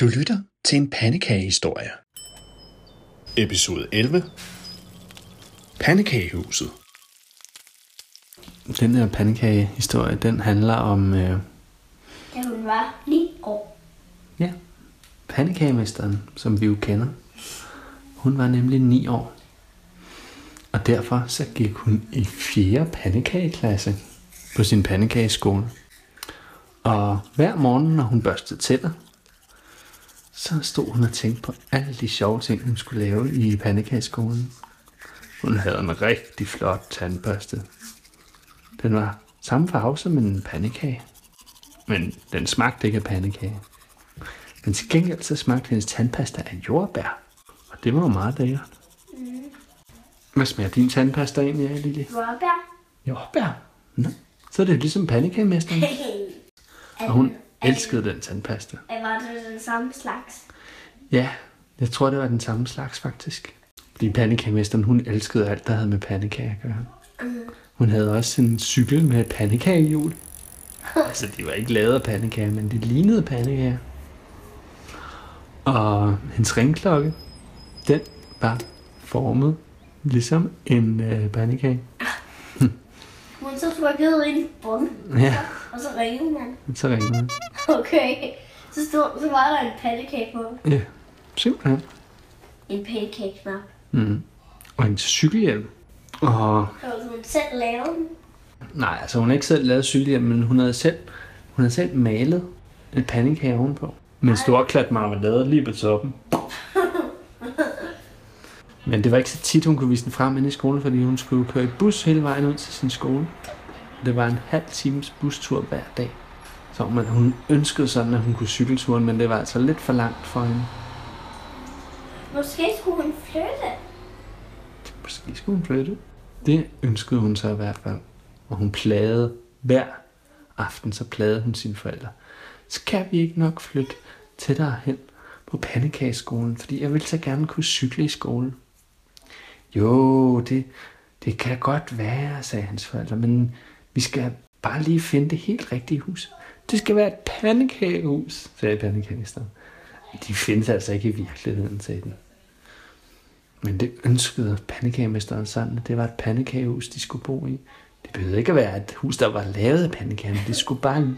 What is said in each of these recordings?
Du lytter til en pandekagehistorie. Episode 11. Pandekagehuset. Den her pandekagehistorie, den handler om, øh, da hun var 9 år. ja, pandekagemesteren, som vi jo kender. Hun var nemlig 9 år. Og derfor så gik hun i 4. pandekageklasse på sin pandekageskole. Og hver morgen, når hun børstede tænder, så stod hun og tænkte på alle de sjove ting, hun skulle lave i pandekageskolen. Hun havde en rigtig flot tandbørste. Den var samme farve som en pandekage. Men den smagte ikke af pandekage. Men til gengæld så smagte hendes tandpasta af jordbær. Og det var jo meget lækkert. Hvad smager din tandpasta egentlig af, Lille? Jordbær. Jordbær. Nå. Så er det ligesom pandekagemesteren. Og hun elskede den tandpasta. Var den samme slags? Ja, jeg tror, det var den samme slags faktisk. Fordi pandekagemesteren, hun elskede alt, der havde med pandekager at gøre. Hun havde også en cykel med pandekagehjul. altså, de var ikke lavet af pandekager, men de lignede pandekager. Og hendes ringklokke, den var formet ligesom en øh, pandekage. Hun så trykkede ind i bunden, Ja, og så ringede man. så ringede den. Okay. Så, stod, så var der en pandekage på. Ja, simpelthen. En pandekage-knap. Mm. Og en cykelhjelm. Og Så hun selv lavede den. Nej, altså hun har ikke selv lavet cykelhjelm, men hun havde selv, hun havde selv malet en pandekage ovenpå. Med en stor klat marmelade lige på toppen. Men det var ikke så tit, hun kunne vise den frem inde i skolen, fordi hun skulle køre i bus hele vejen ud til sin skole. Det var en halv times bustur hver dag. Så man, hun ønskede sådan, at hun kunne cykle turen, men det var altså lidt for langt for hende. Måske skulle hun flytte. Måske skulle hun flytte. Det ønskede hun så i hvert fald. Og hun plagede hver aften, så plagede hun sine forældre. Skal vi ikke nok flytte tættere hen på pandekageskolen, fordi jeg vil så gerne kunne cykle i skolen. Jo, det, det kan godt være, sagde hans forældre, men vi skal bare lige finde det helt rigtige hus. Det skal være et pandekagehus, sagde pandekagemesteren. De findes altså ikke i virkeligheden, sagde den. Men det ønskede pandekagemesteren sådan, at det var et pandekagehus, de skulle bo i. Det behøvede ikke at være et hus, der var lavet af pandekager, men det skulle bare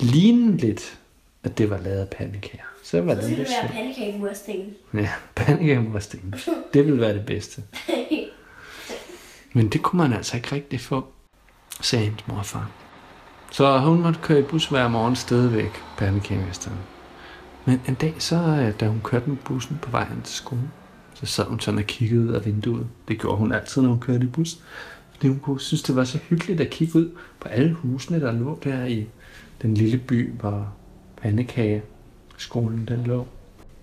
ligne lidt, at det var lavet af pandekager. Så var Så det det være sjovt. pandekage-mursten. Ja, pandekagemursten. Det ville være det bedste. Men det kunne man altså ikke rigtig få, sagde hendes mor og far. Så hun måtte køre i bus hver morgen stadigvæk, pandekagemesteren. Men en dag, så øh, da hun kørte med bussen på vejen til skolen, så sad hun sådan og kiggede ud af vinduet. Det gjorde hun altid, når hun kørte i bus. Fordi hun kunne synes, det var så hyggeligt at kigge ud på alle husene, der lå der i den lille by, hvor pandekageskolen den lå.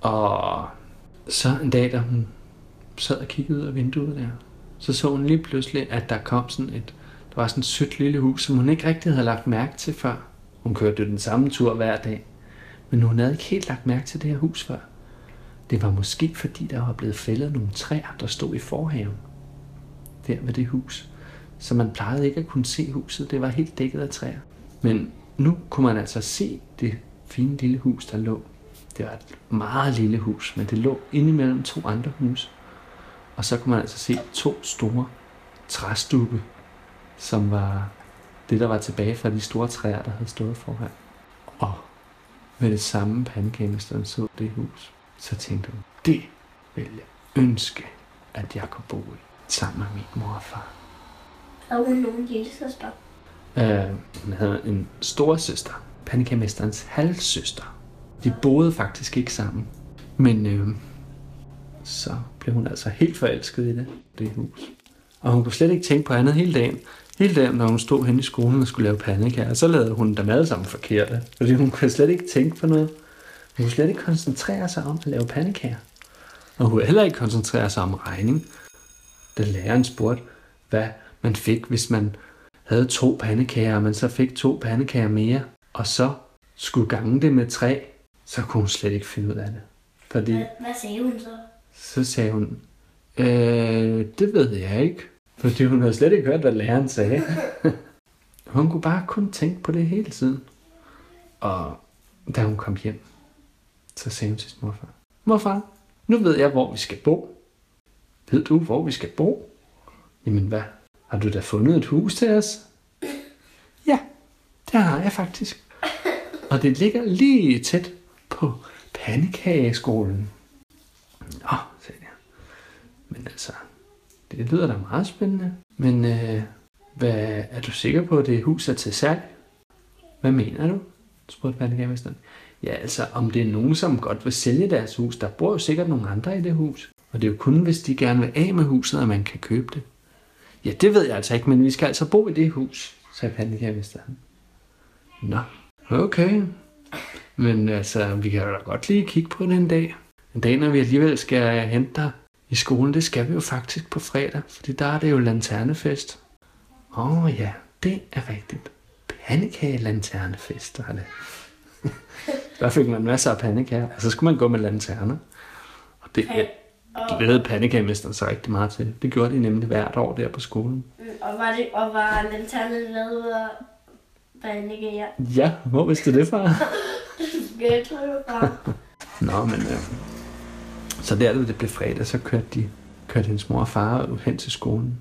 Og så en dag, da hun sad og kiggede ud af vinduet der, så så hun lige pludselig, at der kom sådan et, det var sådan et sødt lille hus, som hun ikke rigtig havde lagt mærke til før. Hun kørte jo den samme tur hver dag, men hun havde ikke helt lagt mærke til det her hus før. Det var måske fordi, der var blevet fældet nogle træer, der stod i forhaven. Der ved det hus. Så man plejede ikke at kunne se huset. Det var helt dækket af træer. Men nu kunne man altså se det fine lille hus, der lå. Det var et meget lille hus, men det lå indimellem to andre huse. Og så kunne man altså se to store træstubbe, som var det, der var tilbage fra de store træer, der havde stået foran. Og med det samme pandekagemesteren så det hus, så tænkte hun, det vil jeg ønske, at jeg kunne bo i, sammen med min mor og far. Og hun nogen lille søster. Øh, hun havde en stor søster, pandekagemesterens halvsøster. De boede faktisk ikke sammen. Men øh, så blev hun altså helt forelsket i det, det hus. Og hun kunne slet ikke tænke på andet hele dagen. Hele dagen, når hun stod hen i skolen og skulle lave pandekager, så lavede hun dem alle sammen forkerte. Fordi hun kunne slet ikke tænke på noget. Hun kunne slet ikke koncentrere sig om at lave pandekager. Og hun kunne heller ikke koncentrere sig om regning. Da læreren spurgte, hvad man fik, hvis man havde to pandekager, og man så fik to pandekager mere, og så skulle gange det med tre, så kunne hun slet ikke finde ud af det. Fordi Hvad, hvad sagde hun så? så sagde hun, øh, det ved jeg ikke. Fordi hun havde slet ikke hørt, hvad læreren sagde. hun kunne bare kun tænke på det hele tiden. Og da hun kom hjem, Så sagde hun til sin morfar, morfar, nu ved jeg, hvor vi skal bo. Ved du, hvor vi skal bo? Jamen hvad? Har du da fundet et hus til os? Ja, det har jeg faktisk. Og det ligger lige tæt på pandekageskolen. Nå, sagde jeg. Men altså, det lyder da meget spændende. Men øh, hvad, er du sikker på, at det hus er til salg? Hvad mener du? spurgte pandekagemesteren. Ja, altså, om det er nogen, som godt vil sælge deres hus. Der bor jo sikkert nogle andre i det hus. Og det er jo kun, hvis de gerne vil af med huset, at man kan købe det. Ja, det ved jeg altså ikke, men vi skal altså bo i det hus, sagde pandekagemesteren. Nå, okay. Men altså, vi kan jo da godt lige kigge på det en dag. En dag, når vi alligevel skal hente dig i skolen, det skal vi jo faktisk på fredag, fordi der er det jo lanternefest. Åh oh, ja, det er rigtigt. Pandekage-lanternefest, er det. Der fik man masser af pandekager, og så skulle man gå med lanterner. Og det glædede pandekagemesteren så rigtig meget til. Det gjorde de nemlig hvert år der på skolen. Mm, Og var, det, og var lanternen lavet af pandekager? Ja, hvor vidste du det fra? Jeg tror, det var Nå, men øh, så der, da det blev fredag, så kørte, de, kørte hendes mor og far hen til skolen.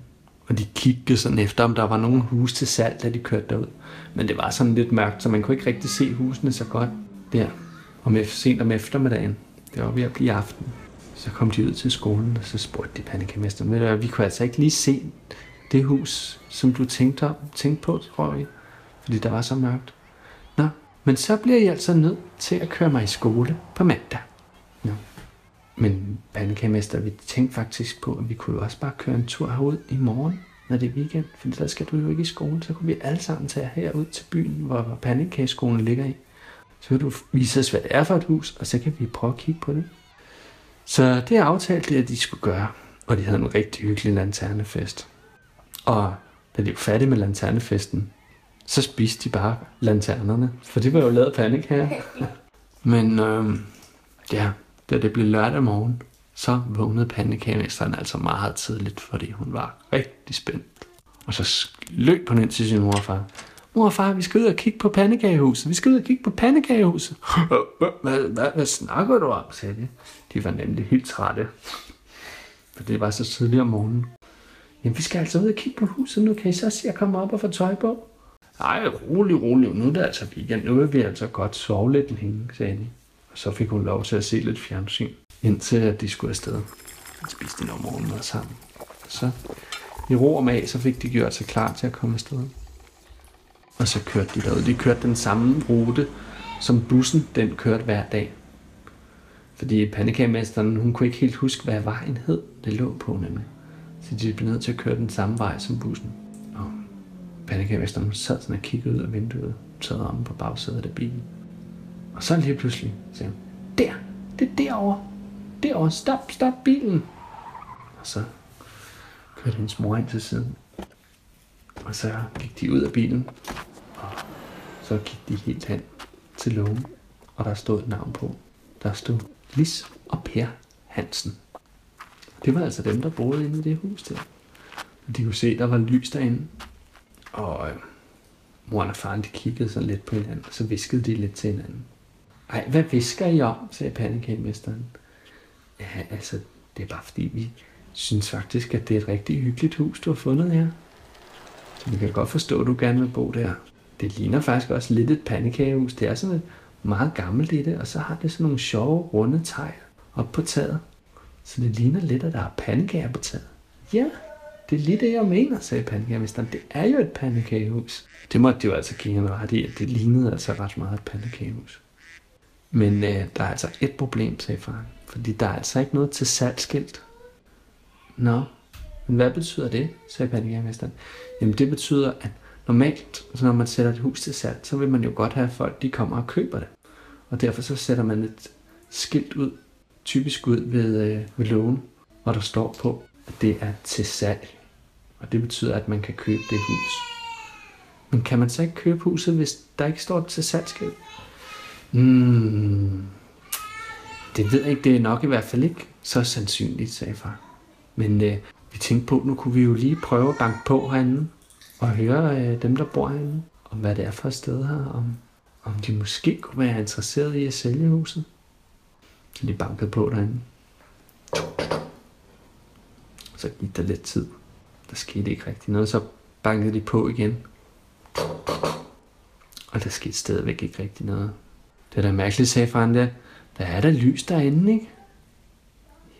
Og de kiggede sådan efter, om der var nogen hus til salg, da de kørte derud. Men det var sådan lidt mørkt, så man kunne ikke rigtig se husene så godt der. Om ef- sent om eftermiddagen. Det var ved at blive aften. Så kom de ud til skolen, og så spurgte de pandekagemesteren, ved du hvad, vi kunne altså ikke lige se det hus, som du tænkte, om, tænkte på, tror jeg, Fordi der var så mørkt. Nå, men så bliver jeg altså nødt til at køre mig i skole på mandag. Men pandekagemester, vi tænkte faktisk på, at vi kunne jo også bare køre en tur herud i morgen, når det er weekend. For der skal du jo ikke i skole. Så kunne vi alle sammen tage herud til byen, hvor pandekageskolen ligger i. Så kan du vise os, hvad det er for et hus, og så kan vi prøve at kigge på det. Så det aftalte de, at de skulle gøre. Og de havde en rigtig hyggelig lanternefest. Og da de var færdige med lanternefesten, så spiste de bare lanternerne. For det var jo lavet pandekager. Men øhm, ja, da det blev lørdag morgen, så vågnede pandekagemesteren altså meget tidligt, fordi hun var rigtig spændt. Og så løb hun ind til sin mor og far. Mor og far, vi skal ud og kigge på pandekagehuset. Vi skal ud og kigge på pandekagehuset. Hvad, hvad, hvad snakker du om, sagde de. De var nemlig helt trætte. For det var så tidligt om morgenen. Jamen, vi skal altså ud og kigge på huset nu. Kan I så se at komme op og få tøj på? Ej, rolig, rolig. Nu er det altså weekend. Nu vil vi altså godt sove lidt længe, sagde de. Og så fik hun lov til at se lidt fjernsyn, indtil at de skulle afsted. Og spiste de noget morgenmad sammen. Så i ro og mag, så fik de gjort sig klar til at komme afsted. Og så kørte de derud. De kørte den samme rute, som bussen den kørte hver dag. Fordi pandekagemesteren, hun kunne ikke helt huske, hvad vejen hed, det lå på nemlig. Så de blev nødt til at køre den samme vej som bussen. Og pandekagemesteren sad sådan og kiggede ud af vinduet, sad om på bagsædet af bilen. Og så lige pludselig sagde hun, der, det er derovre, derovre, stop, stop bilen. Og så kørte hendes mor ind til siden. Og så gik de ud af bilen, og så gik de helt hen til lågen, og der stod et navn på. Der stod Lis og Per Hansen. Det var altså dem, der boede inde i det hus der. Og de kunne se, der var lys derinde. Og øh, moren og faren, de kiggede sådan lidt på hinanden, og så viskede de lidt til hinanden. Ej, hvad visker I om, sagde pandekagemesteren. Ja, altså, det er bare fordi, vi synes faktisk, at det er et rigtig hyggeligt hus, du har fundet her. Så vi kan godt forstå, at du gerne vil bo der. Det ligner faktisk også lidt et pandekagehus. Det er sådan et meget gammelt i det, og så har det sådan nogle sjove, runde tegl op på taget. Så det ligner lidt, at der er pandekager på taget. Ja, det er lige det, jeg mener, sagde pandekagemesteren. Det er jo et pandekagehus. Det måtte de jo altså give hende ret i, at det lignede altså ret meget et pandekagehus. Men øh, der er altså et problem, sagde faren. Fordi der er altså ikke noget til salgskilt. Nå, men hvad betyder det, sagde pandekagemesteren. Jamen det betyder, at normalt, så når man sætter et hus til salg, så vil man jo godt have at folk, de kommer og køber det. Og derfor så sætter man et skilt ud, typisk ud ved, øh, ved lågen, hvor der står på, at det er til salg. Og det betyder, at man kan købe det hus. Men kan man så ikke købe huset, hvis der ikke står til salgskilt? Hmm, det ved jeg ikke. Det er nok i hvert fald ikke så sandsynligt, sagde far. Men øh, vi tænkte på, nu kunne vi jo lige prøve at banke på herinde og høre øh, dem, der bor herinde, om hvad det er for et sted her, om, om de måske kunne være interesseret i at sælge huset. Så de bankede på derinde. Så gik der lidt tid. Der skete ikke rigtig noget. Så bankede de på igen. Og der skete stadigvæk ikke rigtig noget. Det er da mærkeligt, sagde faren der. Der er der lys derinde, ikke?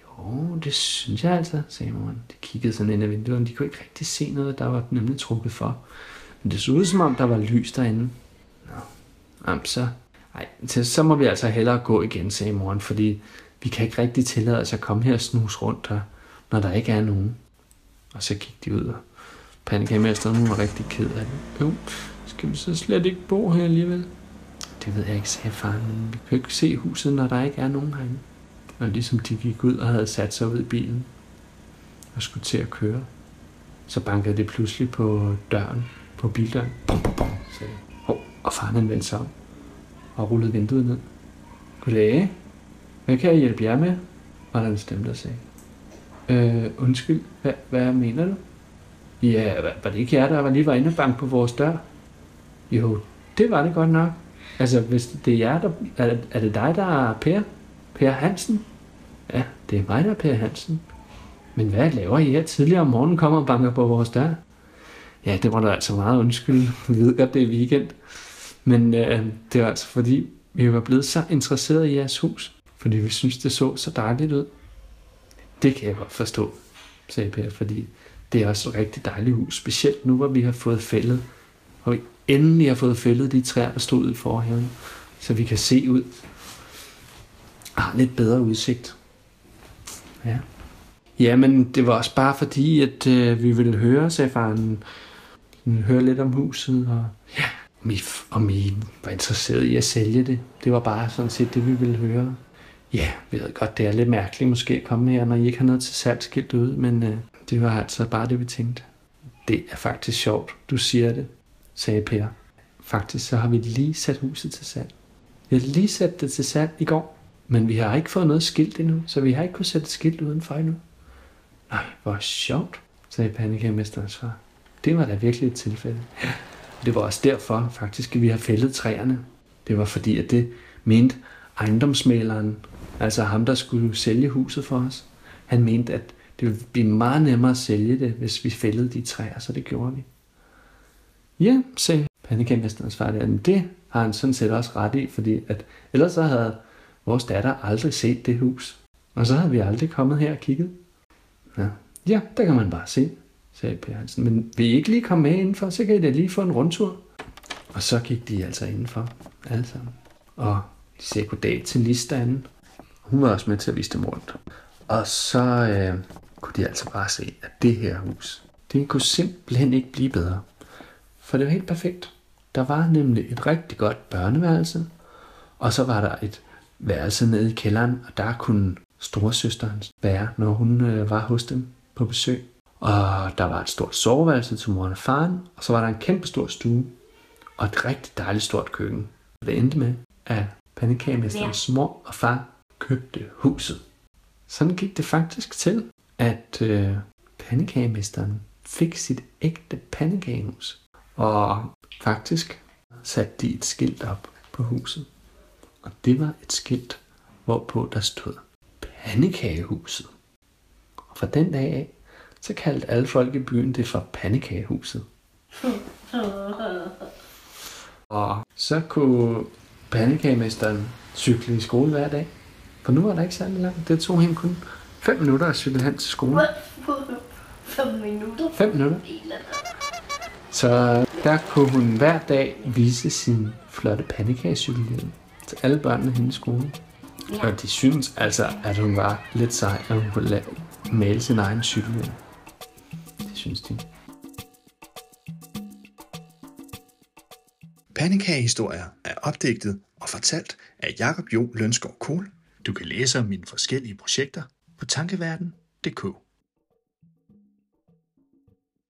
Jo, det synes jeg altså, sagde moren. De kiggede sådan ind ad vinduet, de kunne ikke rigtig se noget, der var nemlig trukket for. Men det så ud som om, der var lys derinde. Nå, Jamen, så, ej, så, så må vi altså hellere gå igen, sagde moren, fordi vi kan ikke rigtig tillade os at komme her og snuse rundt her, når der ikke er nogen. Og så gik de ud, og pandekagemesteren, hun var rigtig ked af det. Jo, skal vi så slet ikke bo her alligevel? Det ved jeg ikke, sagde faren, men vi kan jo ikke se huset, når der ikke er nogen herinde. Og ligesom de gik ud og havde sat sig ud i bilen og skulle til at køre, så bankede det pludselig på døren, på bildøren. Bum, bum, bum, sagde. Hov, og faren han vendte sig om og rullede vinduet ned. Goddag. Hvad kan jeg hjælpe jer med? Var der en stemme, der sagde. Øh, undskyld, hvad, hvad mener du? Ja, var, det ikke jer, der var lige var inde og banke på vores dør? Jo, det var det godt nok. Altså, hvis det er jer, der... Er, det- er det dig, der er Per? Per Hansen? Ja, det er mig, der er Per Hansen. Men hvad laver I her tidligere om morgenen kommer og banker på vores dør? Ja, det var da altså meget undskyld. Vi ved godt, det er weekend. Men øh, det var altså fordi, vi var blevet så interesseret i jeres hus. Fordi vi synes, det så så dejligt ud. Det kan jeg godt forstå, sagde Per, fordi det er også et rigtig dejligt hus. Specielt nu, hvor vi har fået fældet. Og endelig har fået fældet de træer, der stod i forhaven. Så vi kan se ud. Og har lidt bedre udsigt. Ja. Jamen, det var også bare fordi, at øh, vi ville høre, sagde faren, høre lidt om huset, og ja, om I, om I var interesseret i at sælge det. Det var bare sådan set det, vi ville høre. Ja, vi ved godt, det er lidt mærkeligt måske at komme her, når I ikke har noget til salgskilt ud, men øh, det var altså bare det, vi tænkte. Det er faktisk sjovt, du siger det, sagde Per. Faktisk så har vi lige sat huset til salg. Vi har lige sat det til salg i går, men vi har ikke fået noget skilt endnu, så vi har ikke kunnet sætte et skilt udenfor endnu. Nej, hvor sjovt, sagde pandekagemesterens far. Det var da virkelig et tilfælde. Ja. Det var også derfor, faktisk, at vi har fældet træerne. Det var fordi, at det mente ejendomsmæleren, altså ham, der skulle sælge huset for os. Han mente, at det ville blive meget nemmere at sælge det, hvis vi fældede de træer, så det gjorde vi. Ja, se, pandekagemesterens far, der. "Men det har han sådan set også ret i, fordi at ellers så havde vores datter aldrig set det hus. Og så havde vi aldrig kommet her og kigget. Ja, ja der kan man bare se, sagde Per Hansen. Men vil I ikke lige komme med indenfor, så kan I da lige få en rundtur. Og så gik de altså indenfor, alle sammen. Og de sagde goddag til Lis derinde. Hun var også med til at vise dem rundt. Og så øh, kunne de altså bare se, at det her hus, det kunne simpelthen ikke blive bedre. For det var helt perfekt. Der var nemlig et rigtig godt børneværelse, og så var der et værelse nede i kælderen, og der kunne storesøsteren være, når hun øh, var hos dem på besøg. Og der var et stort soveværelse til moren og faren, og så var der en kæmpe stor stue, og et rigtig dejligt stort køkken. Det endte med, at pandekagemesterens mor og far købte huset. Sådan gik det faktisk til, at øh, pandekagemesteren fik sit ægte pandekagehus. Og faktisk satte de et skilt op på huset. Og det var et skilt, hvorpå der stod Pandekagehuset. Og fra den dag af, så kaldte alle folk i byen det for Pandekagehuset. Og så kunne pandekagemesteren cykle i skole hver dag. For nu var der ikke særlig langt. Det tog hende kun 5 minutter at cykle hen til skole. Fem minutter. 5 minutter. Så der kunne hun hver dag vise sin flotte pandekagecykelhjelm til alle børnene i hendes skole. Ja. Og de synes altså, at hun var lidt sej, at hun kunne lave, male sin egen cykelhjelm. Det synes de. Pandekagehistorier er opdigtet og fortalt af Jakob Jo Lønskov Kohl. Du kan læse om mine forskellige projekter på tankeverden.dk.